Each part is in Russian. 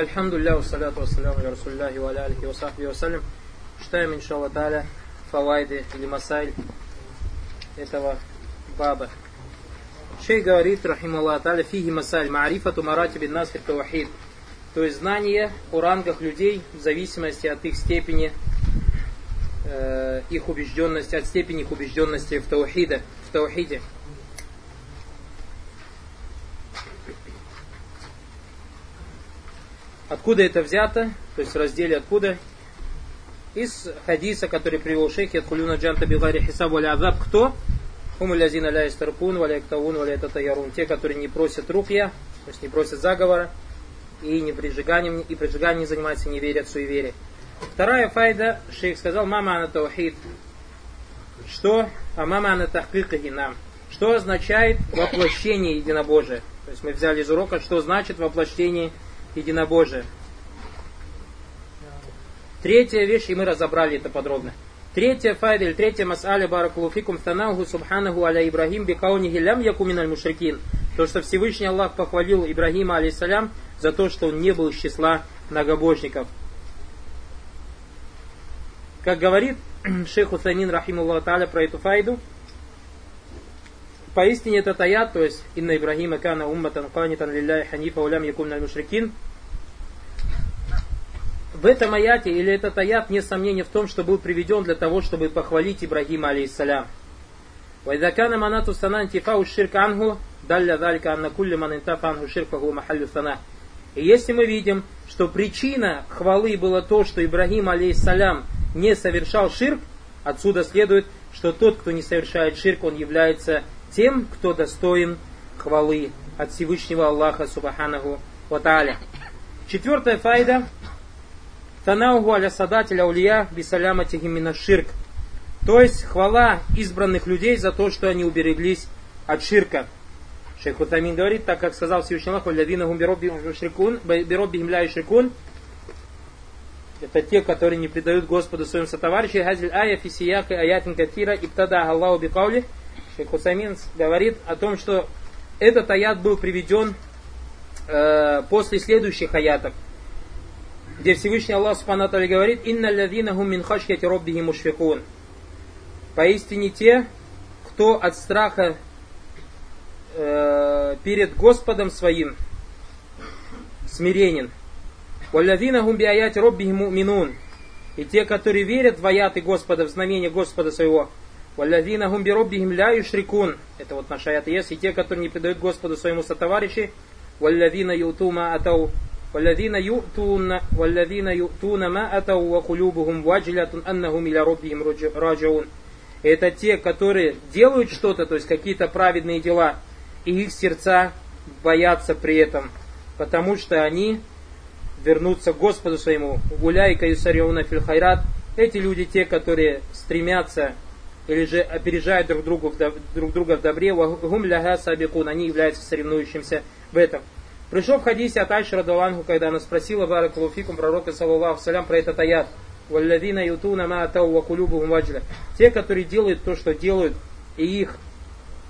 Альхамдулилля, вассаляту вассаляму ля расулляхи ва аля алихи ва сахби вассалям. Читаем, иншалла фавайды или масайль этого баба. Шей говорит, рахималлах таля, фиги масаль, маарифату маратиби насфир тавахид. То есть знание о рангах людей в зависимости от их степени, э, их убежденности, от степени их убежденности в таухиде. В таухиде. Откуда это взято? То есть в разделе откуда? Из хадиса, который привел шейх Ядхулюна Джанта Билари Хисабу Азаб. Кто? Хуму лязина ля истаркун, валя иктаун, валя. Те, которые не просят рухья, то есть не просят заговора, и не прижиганием, и прижиганием не занимаются, не верят в суеверие. Вторая файда, шейх сказал, мама ана таухид. Что? А мама ана тахкикахи. Что означает воплощение единобожия? То есть мы взяли из урока, что значит воплощение единобожие. Третья вещь, и мы разобрали это подробно. Третья файда или третья мас'аля баракулуфикум танаху субханаху аля Ибрахим бикаунихи лям якуминаль мушрикин. То, что Всевышний Аллах похвалил Ибрахима алейсалям за то, что он не был из числа многобожников. Как говорит шейх Усамин Рахимуллах Таля про эту файду, Поистине этот аят, то есть «Инна Ибрахима кана умматан канитан лилляхи ханифа улям якум на мушрикин» в этом аяте, или этот аят, нет сомнения в том, что был приведен для того, чтобы похвалить Ибрахима, алейхиссалям. وإذا манату сана антифау ширк ангу, далля далька анна кулли ман интафа ангу ширк фаху махалю сана. И если мы видим, что причина хвалы была то, что Ибрахим, алейхиссалям, не совершал ширк, отсюда следует, что тот, кто не совершает ширк, он является тем, кто достоин хвалы от Всевышнего Аллаха Субханаху Ваталя. Четвертая файда. Танаугу аля садателя улия бисаляма тихимина ширк. То есть хвала избранных людей за то, что они убереглись от ширка. Шейх Утамин говорит, так как сказал Всевышний Аллах, «Валявина гум бироббихим ля шрикун», это те, которые не предают Господу своим сотоварищам. Газиль ая фисияка аятин катира ибтада Аллаху бикаули Шейх Хусамин говорит о том, что этот аят был приведен э, после следующих аятов, где Всевышний Аллах Субхану говорит «Инна лавина гум мин хашьяти роббихи мушфикун». Поистине те, кто от страха э, перед Господом своим смиренен. «Валлавина гум биаяти роббихи муминун». И те, которые верят в аяты Господа, в знамение Господа своего, Валлазина гум бироббихим ля юшрикун. Это вот наш аят есть. И те, которые не предают Господу своему сотоварищи. Валлазина ютума атау. Ютуна. Валлазина ютуна ма атау ва кулюбухум ваджлятун аннахум иля роббихим раджаун. Это те, которые делают что-то, то есть какие-то праведные дела, и их сердца боятся при этом, потому что они вернутся к Господу своему. Гуляйка и сариуна фильхайрат. Эти люди те, которые стремятся или же опережают друг, другу, друг друга в добре, гум ляга сабикун, они являются соревнующимся в этом. Пришел в хадисе от Айши Радалангу, когда она спросила Баракулуфикум пророка, саллаллаху салям, про этот аят. Валладина ютуна ма атау вакулюбу ваджля. Те, которые делают то, что делают, и их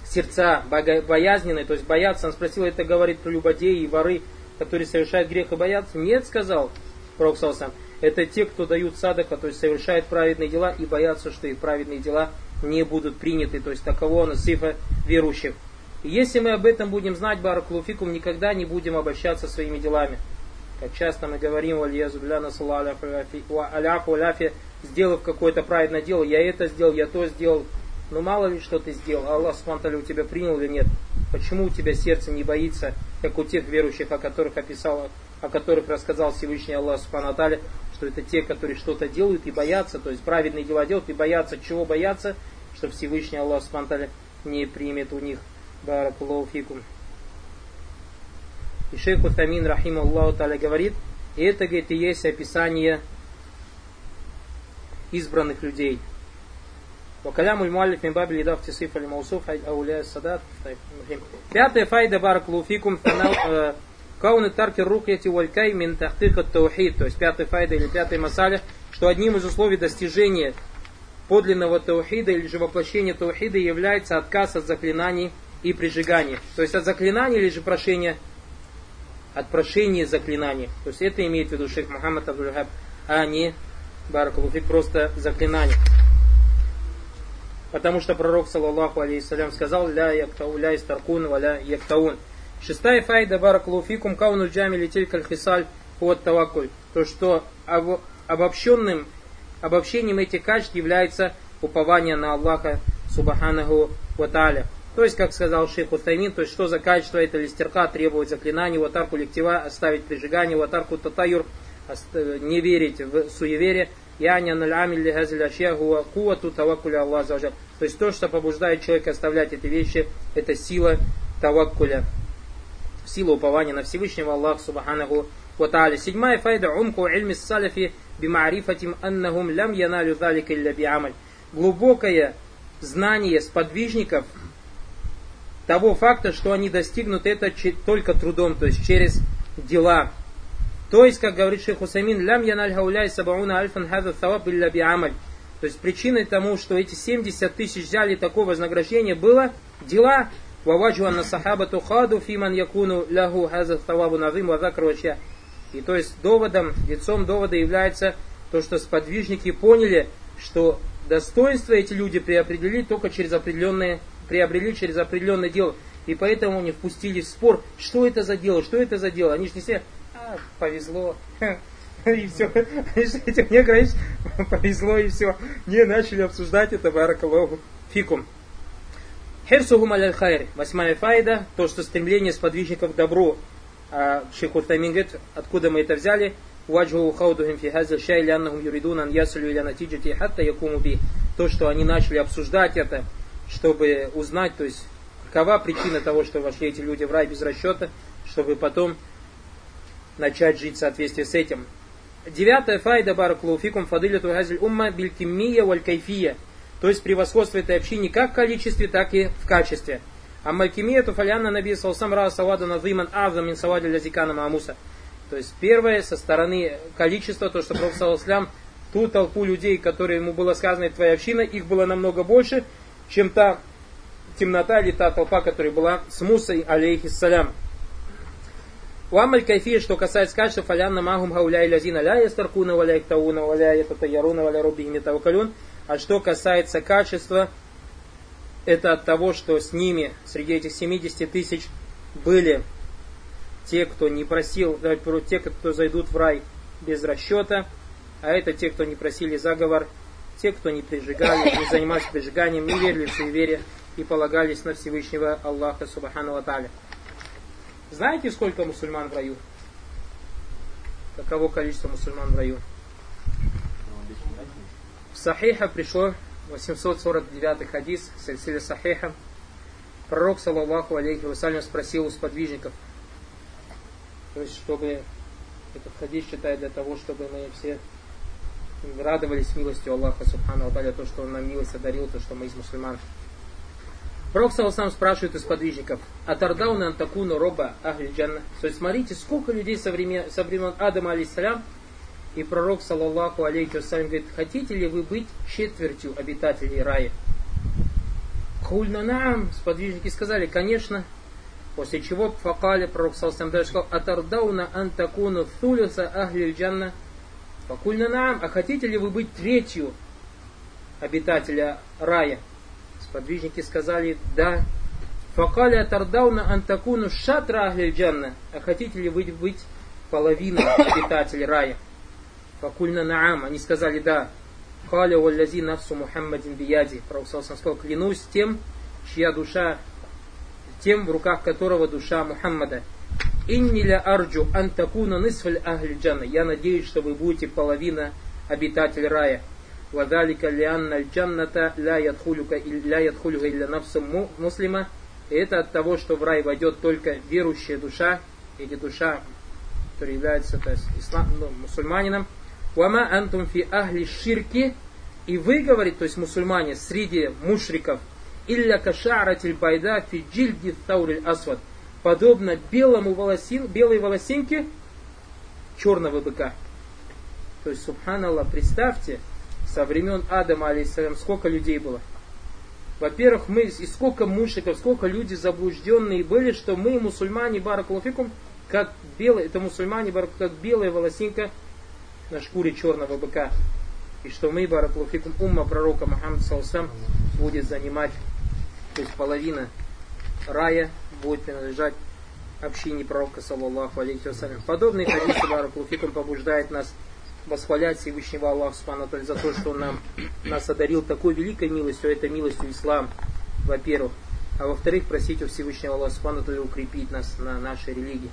сердца боязненные, то есть боятся. Он спросил, это говорит про любодеи и воры, которые совершают грех и боятся. Нет, сказал пророк Салсам. Это те, кто дают садака, то есть совершают праведные дела и боятся, что их праведные дела не будут приняты. То есть таково у сифа верующих. И если мы об этом будем знать, Баракулуфикум, никогда не будем обольщаться своими делами. Как часто мы говорим, сделав какое-то праведное дело, я это сделал, я то сделал. Но мало ли что ты сделал, Аллах Субтитры у тебя принял или нет. Почему у тебя сердце не боится, как у тех верующих, о которых описал, о которых рассказал Всевышний Аллах Субтитры, что это те, которые что-то делают и боятся, то есть праведные дела делают и боятся. Чего боятся? Что Всевышний Аллах Субтитры не примет у них баракулауфикум. И шейх Утамин, рахим Аллаху Таля, говорит, и это, говорит, и есть описание избранных людей. Вакалям уль-муалиф мибабли лидав тисиф аль-маусуф ауля садат. Пятая файда баракулауфикум Кауны тарки рукьяти валькай мин тахтыка таухид, то есть пятая файда или пятая масаля, что одним из условий достижения подлинного таухида или же воплощения таухида является отказ от заклинаний и прижигания. То есть от заклинаний или же прошения от прошения заклинаний. То есть это имеет в виду шейх Мухаммад Абдулхаб, а не Баракалуфик, просто заклинание. Потому что пророк, саллаллаху алейхиссалям, сказал, ля яктау, ля истаркун, ля яктаун. Шестая файда баракалуфикум кауну джами летель кальхисаль от тавакуль. То, что обобщенным, обобщением этих качеств является упование на Аллаха Субханаху Ваталя. То есть, как сказал шейх Утаймин, то есть, что за качество это листерка требовать заклинаний, ватарку лектива, оставить прижигание, ватарку татаюр, не верить в суеверие, яня ашья гуа куату тавакуля Аллах То есть, то, что побуждает человека оставлять эти вещи, это сила таваккуля, сила упования на Всевышнего Аллаха Субханаху Ваталя. Седьмая файда умку ильми салафи бимарифатим аннахум лям яналю залика илля биамаль. Глубокое знание сподвижников того факта, что они достигнут это только трудом, то есть через дела. То есть, как говорит шейх Хусамин, лям яналь хауляй сабауна альфан хаза саваб илля биамаль. То есть причиной тому, что эти 70 тысяч взяли такое вознаграждение, было дела. Ваваджу анна сахабату хаду фиман якуну лягу хаза савабу назим вазакрвача. И то есть доводом, лицом довода является то, что сподвижники поняли, что достоинства эти люди приобрели только через определенные, приобрели через определенное дело. И поэтому они впустили в спор, что это за дело, что это за дело. Они же не все, а, повезло, и все. Этим мне говоришь, повезло и все. Не начали обсуждать это, баракаллаху фикум. Херсугум аль хайр. Восьмая файда, то, что стремление сподвижников к добру а шейх говорит, откуда мы это взяли? Ваджху хаудухим фи хаза шай ляннахум юридун ан ясалю иля хатта якуму би. То, что они начали обсуждать это, чтобы узнать, то есть какова причина того, что вошли эти люди в рай без расчета, чтобы потом начать жить в соответствии с этим. Девятая файда бараклауфикум фадиляту газель умма билькимия валь кайфия. То есть превосходство этой общины как в количестве, так и в качестве. А малькимияту фаляна наби салсам ра савада назиман азам мин савади лязикана маамуса. То есть первое со стороны количества, то, что Пророк Саласлям, ту толпу людей, которые ему было сказано, это твоя община, их было намного больше, чем та темнота или та толпа, которая была с Мусой, алейхиссалям. Уамаль кайфия, что касается качества, фалянна магум хауля и лязина ля ястаркуна валя иктауна валя ятатаяруна валя рубихими тавакалюн. А что касается качества, это от того, что с ними, среди этих 70 тысяч, были те, кто не просил, те, кто зайдут в рай без расчета, а это те, кто не просили заговор, те, кто не прижигали, не занимались прижиганием, не верили в суеверие и полагались на Всевышнего Аллаха Субхану Аталя. Знаете, сколько мусульман в раю? Каково количество мусульман в раю? Сахиха пришло 849 хадис, Сельсиля Сахиха. Пророк, саллаллаху алейхи вассалям, спросил у сподвижников, то есть, чтобы этот хадис считает для того, чтобы мы все радовались милостью Аллаха Субхану Аталя, то, что Он нам милость одарил, то, что мы из мусульман. Пророк сам спрашивает из подвижников, Атардауна антакуну роба ахль То есть смотрите, сколько людей со времен, со времен Адама алейсалям и пророк, саллаллаху алейхи вассалям, говорит, хотите ли вы быть четвертью обитателей рая? Хульна наам, сподвижники сказали, конечно. После чего факали пророк саллаллаху дальше сказал, атардауна антакуну thuluса ахли джанна. Факульна наам, а хотите ли вы быть третью обитателя рая? Сподвижники сказали, да. Факали атардауна антакуну шатра ахли джанна. А хотите ли вы быть половиной обитателей рая? Факульна наам. Они сказали да. Халя валлязи нафсу Мухаммадин бияди. Пророк сказал, клянусь тем, чья душа, тем, в руках которого душа Мухаммада. Инни ля арджу антакуна нисфаль ахли джанна. Я надеюсь, что вы будете половина обитатель рая. Вадалика лианна джанната ля ядхулюка илля нафсу муслима. И это от того, что в рай войдет только верующая душа, или душа, которая является то есть, ислам, ну, мусульманином, Вама антум фи ахли ширки. И вы, говорит, то есть мусульмане, среди мушриков, илля кашаратиль байда фи джильди тауриль асвад. Подобно белому волосин, белой волосинке черного быка. То есть, субханаллах, представьте, со времен Адама, алейсалям, сколько людей было. Во-первых, мы, и сколько мушиков, сколько люди заблужденные были, что мы, мусульмане, баракулафикум, как белый, это мусульмане, как белая волосинка на шкуре черного быка. И что мы, баракулуфикум, умма пророка Мухаммада Саусам будет занимать, то есть половина рая будет принадлежать общине пророка, саллаллаху алейхи вассалям. Подобные хадисы, баракулуфикум, побуждает нас восхвалять Всевышнего Аллаха Субхану за то, что он нам, нас одарил такой великой милостью, это милостью ислам, во-первых. А во-вторых, просить у Всевышнего Аллаха Субхану укрепить нас на нашей религии.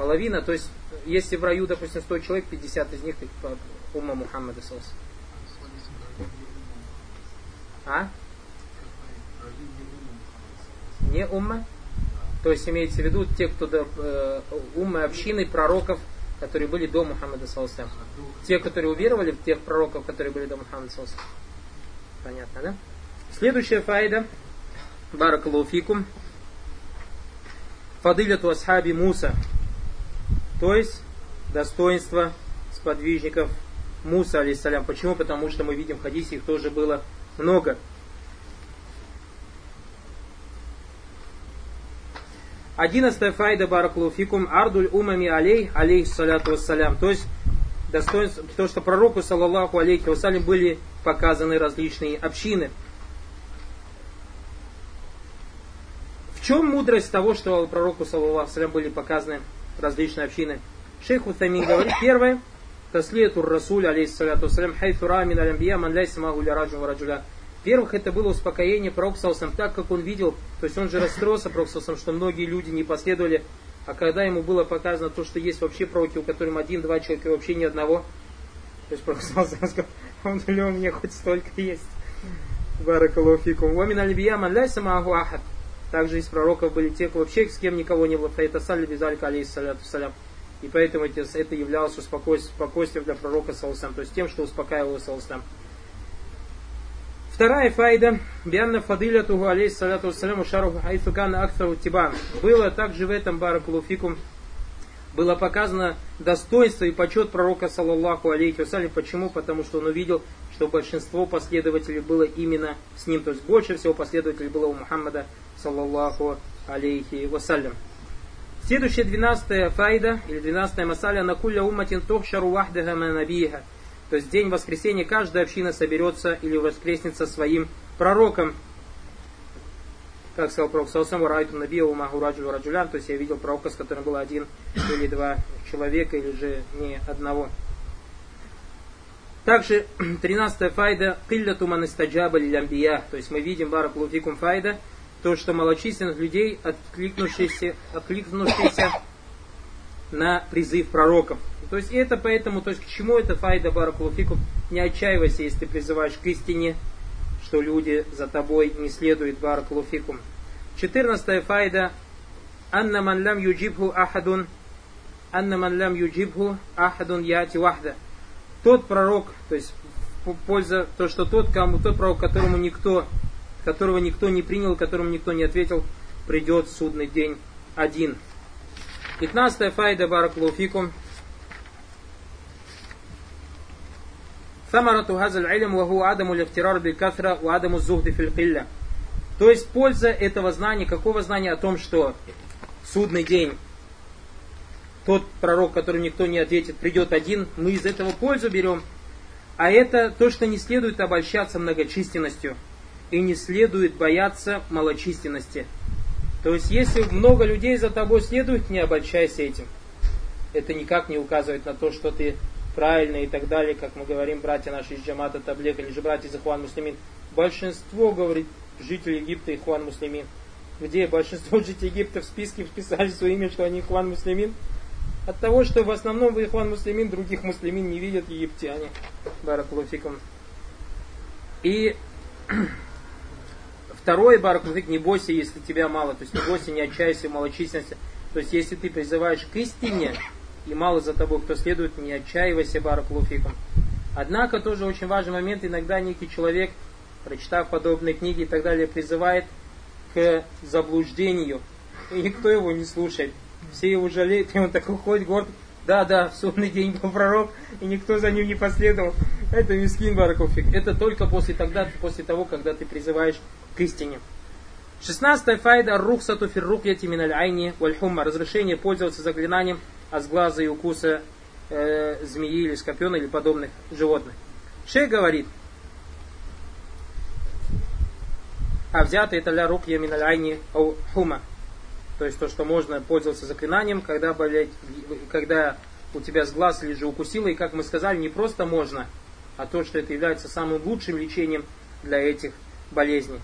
Половина, то есть, если в раю, допустим, 100 человек, 50 из них по умма Мухаммада Сос. А? Не умма? То есть имеется в виду те, кто до, э, уммы общины пророков, которые были до Мухаммада Саласам. Те, которые уверовали в тех пророков, которые были до Мухаммада Саласам. Понятно, да? Следующая файда. Баракалуфикум. Фадиляту асхаби Муса. То есть достоинство сподвижников Муса, алейсалям. Почему? Потому что мы видим в хадисе их тоже было много. Одиннадцатая файда баракулуфикум ардуль умами алей, алейх саляту вассалям. То есть достоинство, то, что пророку, саллаллаху алейхи вассалям, были показаны различные общины. В чем мудрость того, что пророку, саллаллаху вассалям, были показаны различные общины? Шейх Утамин говорит, первое, таслиятур расуль, алейхиссалату вассалям, хайфу рамин алямбия, ман ляйса магу раджу раджуля. Во-первых, это было успокоение Пророксалсам, так как он видел, то есть он же расстроился Пророксалсам, что многие люди не последовали, а когда ему было показано то, что есть вообще пророки, у которых один-два человека и вообще ни одного, то есть Пророксалсам сказал, он у меня хоть столько есть. Баракалуфикум. Вамин аль ман ляйса магу ахад. Также из пророков были те, кто вообще с кем никого не было. Фаита салли бизалька алейхиссалату салям. И поэтому это являлось спокойствием для пророка Саусам, то есть тем, что успокаивал Саусам. Вторая файда, бианна фадилятуху алейхи салату вассаляму шаруху хайфукана аксару тибан. Было также в этом баракулуфикум, было показано достоинство и почет пророка, саллаллаху алейхи вассалям. Почему? Потому что он увидел, что большинство последователей было именно с ним. То есть больше всего последователей было у Мухаммада, саллаллаху алейхи вассалям. Следующая двенадцатая файда, или двенадцатая масаля, на кулля уматин тухшару вахдага набиха. То есть день воскресения каждая община соберется или воскреснется своим пророком. Как сказал пророк Саусам, Райту Набиеву Магураджу Раджулян, то есть я видел пророка, с которым было один или два человека, или же не одного. Также 13 файда Килляту Манистаджаба Лямбия. То есть мы видим Барак Лутикум файда, то, что малочисленных людей, откликнувшиеся, откликнувшиеся на призыв пророков. То есть это поэтому, то есть к чему это файда баракулуфику? Не отчаивайся, если ты призываешь к истине, что люди за тобой не следуют баракулуфикум. Четырнадцатая файда. Анна ман лям юджибху ахадун. Анна ман лям юджибху ахадун яти вахда. Тот пророк, то есть польза, то, что тот, кому, тот пророк, которому никто, которого никто не принял, которому никто не ответил, придет в судный день один. Пятнадцатая файда баракулуфикум. ثمرة هذا العلم وهو عدم الاغترار بالكثرة وعدم الزهد في القلة. То есть польза этого знания, какого знания о том, что судный день, тот пророк, который никто не ответит, придет один, мы из этого пользу берем. А это то, что не следует обольщаться многочисленностью и не следует бояться малочисленности. То есть, если много людей за тобой следует, не обольщайся этим. Это никак не указывает на то, что ты правильно и так далее, как мы говорим, братья наши из Джамата Таблек или же братья из Ихуан Муслимин. Большинство, говорит, жителей Египта Ихуан Муслимин. Где большинство жителей Египта в списке вписали свое имя, что они Ихуан Муслимин? От того, что в основном в Ихуан Муслимин других муслимин не видят египтяне. Баракулуфиком. И второй баракулуфик, не бойся, если тебя мало. То есть не бойся, не отчаялся в малочисленности. То есть если ты призываешь к истине, и мало за тобой кто следует, не отчаивайся, баракулуфикум. Однако тоже очень важный момент, иногда некий человек, прочитав подобные книги и так далее, призывает к заблуждению, и никто его не слушает. Все его жалеют, и он такой ходит горд, да, да, в судный день был пророк, и никто за ним не последовал. Это мискин баракулфик. Это только после, тогда, после того, когда ты призываешь к истине. Шестнадцатая файда рухсату фиррукьяти миналь айни валь Разрешение пользоваться заклинанием от сглаза и укуса э, змеи или скорпиона или подобных животных. Шей говорит, а взято это ля рук яминаль айни хума то есть то, что можно пользоваться заклинанием, когда, болеть, когда у тебя с глаз или же укусило, и как мы сказали, не просто можно, а то, что это является самым лучшим лечением для этих болезней.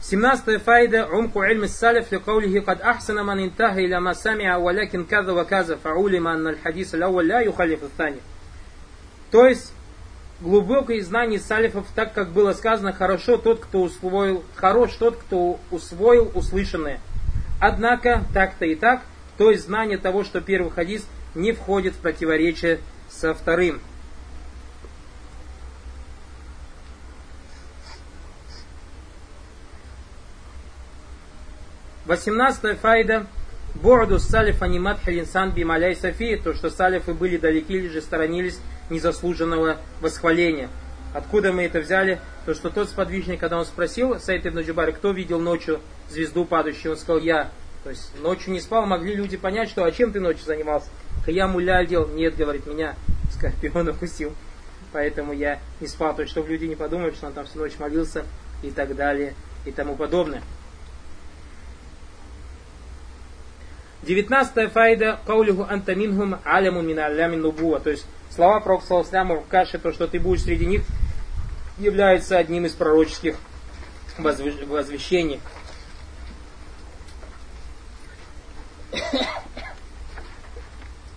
17 файда. Умку ильм салиф ли каулихи кад ахсана ман интаха иля ма самиа валякин каза ва каза фаулима анна аль хадис ля ла юхалиф То есть глубокое знание салифов, так как было сказано, хорошо тот, кто усвоил, хорош тот, кто усвоил услышанное. Однако, так-то и так, то есть знание того, что первый хадис не входит в противоречие со вторым. 18 файда. Борду салиф анимат халинсан бималяй софи, то, что салифы были далеки или же сторонились незаслуженного восхваления. Откуда мы это взяли? То, что тот сподвижник, когда он спросил Сайд ибн Джубари, кто видел ночью звезду падающую, он сказал, я. То есть ночью не спал, могли люди понять, что а чем ты ночью занимался? Я муля делал. Нет, говорит, меня скорпион укусил. Поэтому я не спал. То есть, чтобы люди не подумали, что он там всю ночь молился и так далее и тому подобное. Девятнадцатая файда каулиху антаминхум аляму мин нубуа. То есть слова Пророка в каше, то, что ты будешь среди них, является одним из пророческих возвещений.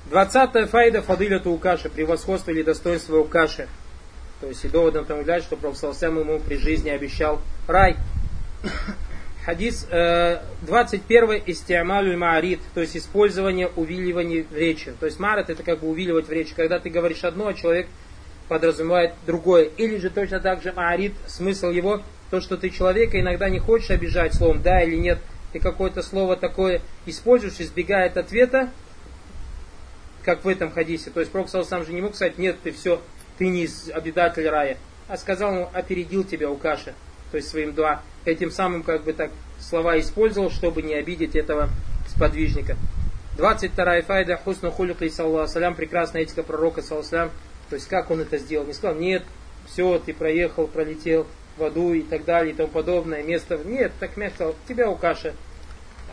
Двадцатая файда фадиляту у каши, превосходство или достоинство у каши. То есть и доводом тому является, что Пророк ему при жизни обещал рай. Хадис э, 21 истиамалю маарит, то есть использование увиливания в речи. То есть марат это как бы увиливать в речи. Когда ты говоришь одно, а человек подразумевает другое. Или же точно так же маарит, смысл его, то, что ты человека иногда не хочешь обижать словом да или нет. Ты какое-то слово такое используешь, избегая от ответа, как в этом хадисе. То есть Пророк сам же не мог сказать, нет, ты все, ты не обитатель рая. А сказал ему, опередил тебя у каши то есть своим дуа, этим самым как бы так слова использовал, чтобы не обидеть этого сподвижника. 22 файда хусну хулюка салям, прекрасная этика пророка саллаху то есть как он это сделал, не сказал, нет, все, ты проехал, пролетел в аду и так далее и тому подобное, место, нет, так мягко, тебя у каши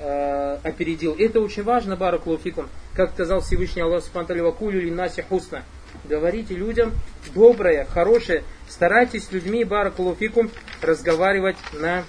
э, опередил. Это очень важно, баракулуфикум, как сказал Всевышний Аллах Субтитры Вакулю Линаси Хусна, говорите людям доброе, хорошее, старайтесь с людьми, баракулуфикум, разговаривать на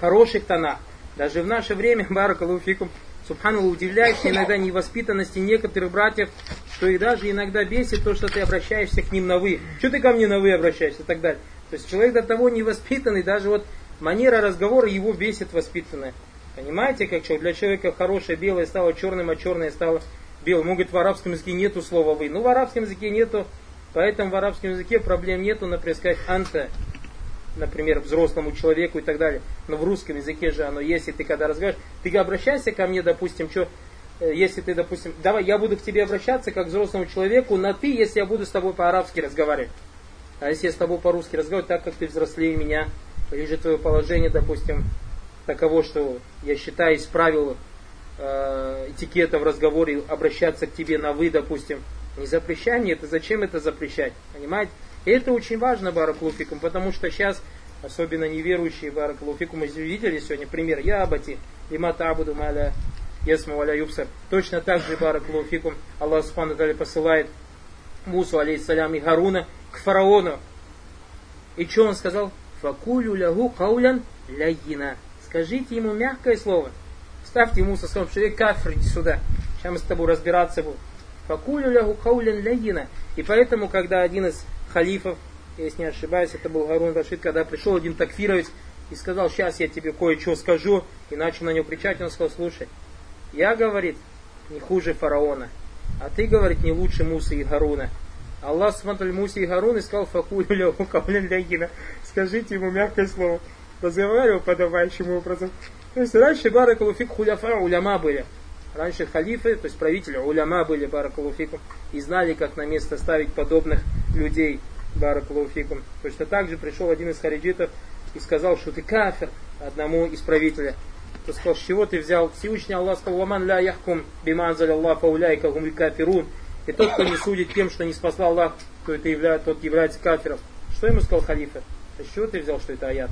хороших тонах. Даже в наше время, баракулуфикум, Субхану удивляешься иногда невоспитанности некоторых братьев, что их даже иногда бесит то, что ты обращаешься к ним на «вы». Что ты ко мне на «вы» обращаешься и так далее. То есть человек до того невоспитанный, даже вот манера разговора его бесит воспитанная. Понимаете, как что для человека хорошее белое стало черным, а черное стало белым. Могут в арабском языке нету слова вы. Ну, в арабском языке нету, поэтому в арабском языке проблем нету, например, сказать анта, например, взрослому человеку и так далее. Но в русском языке же оно есть, и ты когда разговариваешь, ты обращайся ко мне, допустим, что, э, если ты, допустим, давай, я буду к тебе обращаться как к взрослому человеку на ты, если я буду с тобой по-арабски разговаривать. А если я с тобой по-русски разговариваю, так как ты взрослее меня, или же твое положение, допустим, таково, что я считаю из правил этикета в разговоре обращаться к тебе на вы, допустим. Не запрещай это, зачем это запрещать? Понимаете? И это очень важно, Баракулуфикум, потому что сейчас, особенно неверующие Баракулуфикум, мы видели сегодня пример Я Абати, Имата Абуду Маля, Ясму Валя Юбсар. Точно так же Баракулуфикум Аллах Субхану посылает Мусу, алейхиссалям, и Харуна к фараону. И что он сказал? Факулю лягу каулян лягина. Скажите ему мягкое слово. Ставьте ему со словом, ты кафир, иди сюда. Сейчас мы с тобой разбираться будем. Факулю лягу каулен лягина. И поэтому, когда один из халифов, если не ошибаюсь, это был Гарун Рашид, когда пришел один такфировец и сказал, сейчас я тебе кое-что скажу, и начал на него кричать, он сказал, слушай, я, говорит, не хуже фараона, а ты, говорит, не лучше Мусы и Гаруна. Аллах смотрел Муси и Гарун и сказал, факулю лягу каулен лягина. Скажите ему мягкое слово. Разговаривал подобающим образом. То есть раньше баракалуфик хуляфа уляма были. Раньше халифы, то есть правители уляма были баракалуфикум и знали, как на место ставить подобных людей баракалуфикум. Точно так же пришел один из хариджитов и сказал, что ты кафир одному из правителя. То сказал, с чего ты взял? Всевышний Аллах сказал, «Ваман ля яхкум биманзаль Аллах фауляйка гум кафирун». И тот, кто не судит тем, что не спасла Аллах, то это является, тот является кафиром. Что ему сказал халифа? А с чего ты взял, что это аят?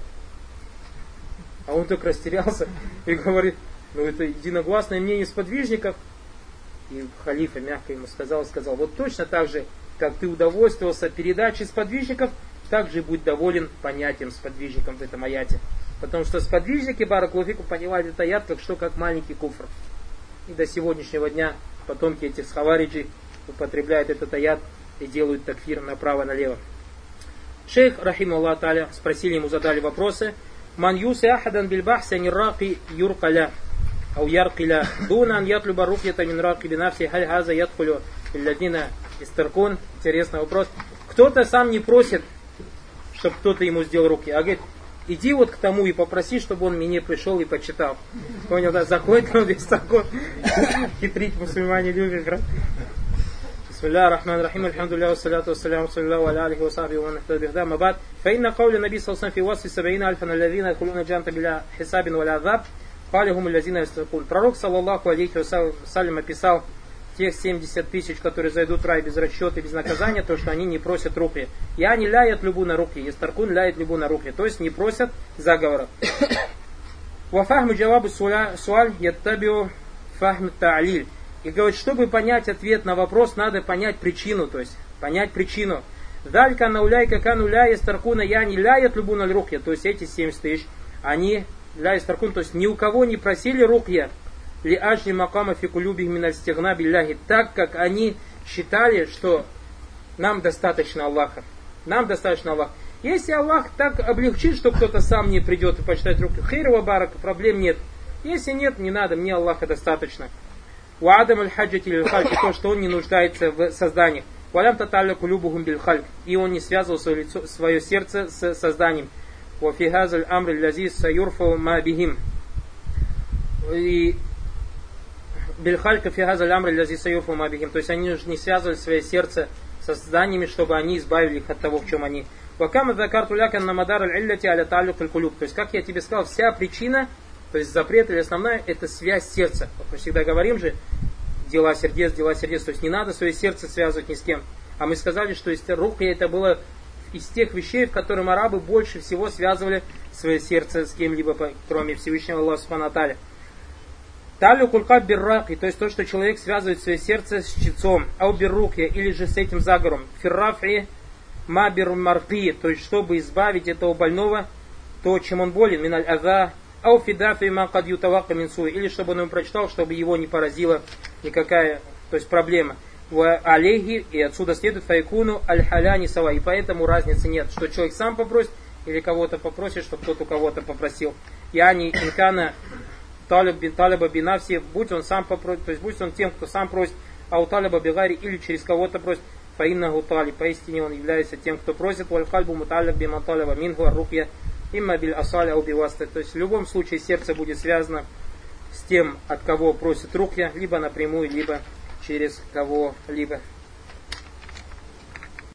А он так растерялся и говорит, ну это единогласное мнение сподвижников. И халифа мягко ему сказал, сказал, вот точно так же, как ты удовольствовался передачей сподвижников, так же будь доволен понятием сподвижником в этом аяте. Потому что сподвижники Баракулуфику понимают этот аят как что, как маленький куфр. И до сегодняшнего дня потомки этих схавариджей употребляют этот аят и делают такфир направо-налево. Шейх, рахим Аллах спросили ему, задали вопросы. Ман юси ахадан бильбахси анирраки юркаля. أو يرقل دون أن يطلب الرقية من راقب نفسه هل هذا يدخل الذين истаркун? Интересный вопрос. Кто-то сам не просит, чтобы кто-то ему сделал руки, а говорит, иди вот к тому и попроси, чтобы он мне пришел и почитал. Понял, да? Заходит он весь такой. Хитрить мусульмане любят, брат. بسم الله الرحمن الرحيم الحمد لله والصلاة والسلام على الله وعلى آله وصحبه ومن اهتدى بهداه ما بعد فإن قول النبي صلى الله عليه وسلم في وصف سبعين ألفا الذين يدخلون الجنة بلا حساب ولا عذاب قال هم الذين يستقون Пророк, саллаллаху алейхи вассалям, описал тех 70 тысяч, которые зайдут в рай без расчета и без наказания, то, что они не просят руки. Я не ляет любу на руки, Естаркун ляет любу на руки, то есть не просят заговора. Вафахму джавабу суаль яттабио фахм та'лиль. И говорит, чтобы понять ответ на вопрос, надо понять причину, то есть понять причину. Далька науляйка кануля старкуна я не любу на рухья, то есть эти 70 тысяч, они ля старкун, то есть ни у кого не просили рухья, ли ажни макама фикулюби миналь стегна билляхи, так как они считали, что нам достаточно Аллаха. Нам достаточно Аллаха. Если Аллах так облегчит, что кто-то сам не придет и почитает руки, хейрова барака, проблем нет. Если нет, не надо, мне Аллаха достаточно. У Адам аль-хаджати хальки то, что он не нуждается в создании. Валям таталя кулюбухум биль И он не связывал свое, лицо, свое сердце с созданием. Вафихазаль амр лязиз саюрфу ма бихим. И бильхалька фигазаль амр лязиз саюрфу ма бихим. То есть они не связывали свое сердце с созданиями, чтобы они избавили их от того, в чем они. Вакама закарту ляка на мадар аль-илляти аля талюк То есть, как я тебе сказал, вся причина то есть запрет или основная это связь сердца. Вот мы всегда говорим же, дела сердец, дела сердец. То есть не надо свое сердце связывать ни с кем. А мы сказали, что рухья это было из тех вещей, в которых арабы больше всего связывали свое сердце с кем-либо, кроме Всевышнего Аллаха Субханаталя. Талю кулька бирраки, то есть то, что человек связывает свое сердце с чицом, ау биррукья, или же с этим заговором. Фиррафи ма марфи, то есть чтобы избавить этого больного, то, чем он болен, миналь аза, Ауфидафи макад ютавака минсу. Или чтобы он ему прочитал, чтобы его не поразила никакая то есть проблема. В алейхи, и отсюда следует файкуну аль-халяни сава. И поэтому разницы нет, что человек сам попросит, или кого-то попросит, чтобы кто-то кого-то попросил. Яни инкана талиба бинавси, будь он сам попросит, то есть будь он тем, кто сам просит, а у талиба бигари или через кого-то просит, фаиннаху тали, поистине он является тем, кто просит, валь кальбу муталиб биман талиба минху аррукья Имма биль асаля убиваста. То есть в любом случае сердце будет связано с тем, от кого просит рукья, либо напрямую, либо через кого-либо.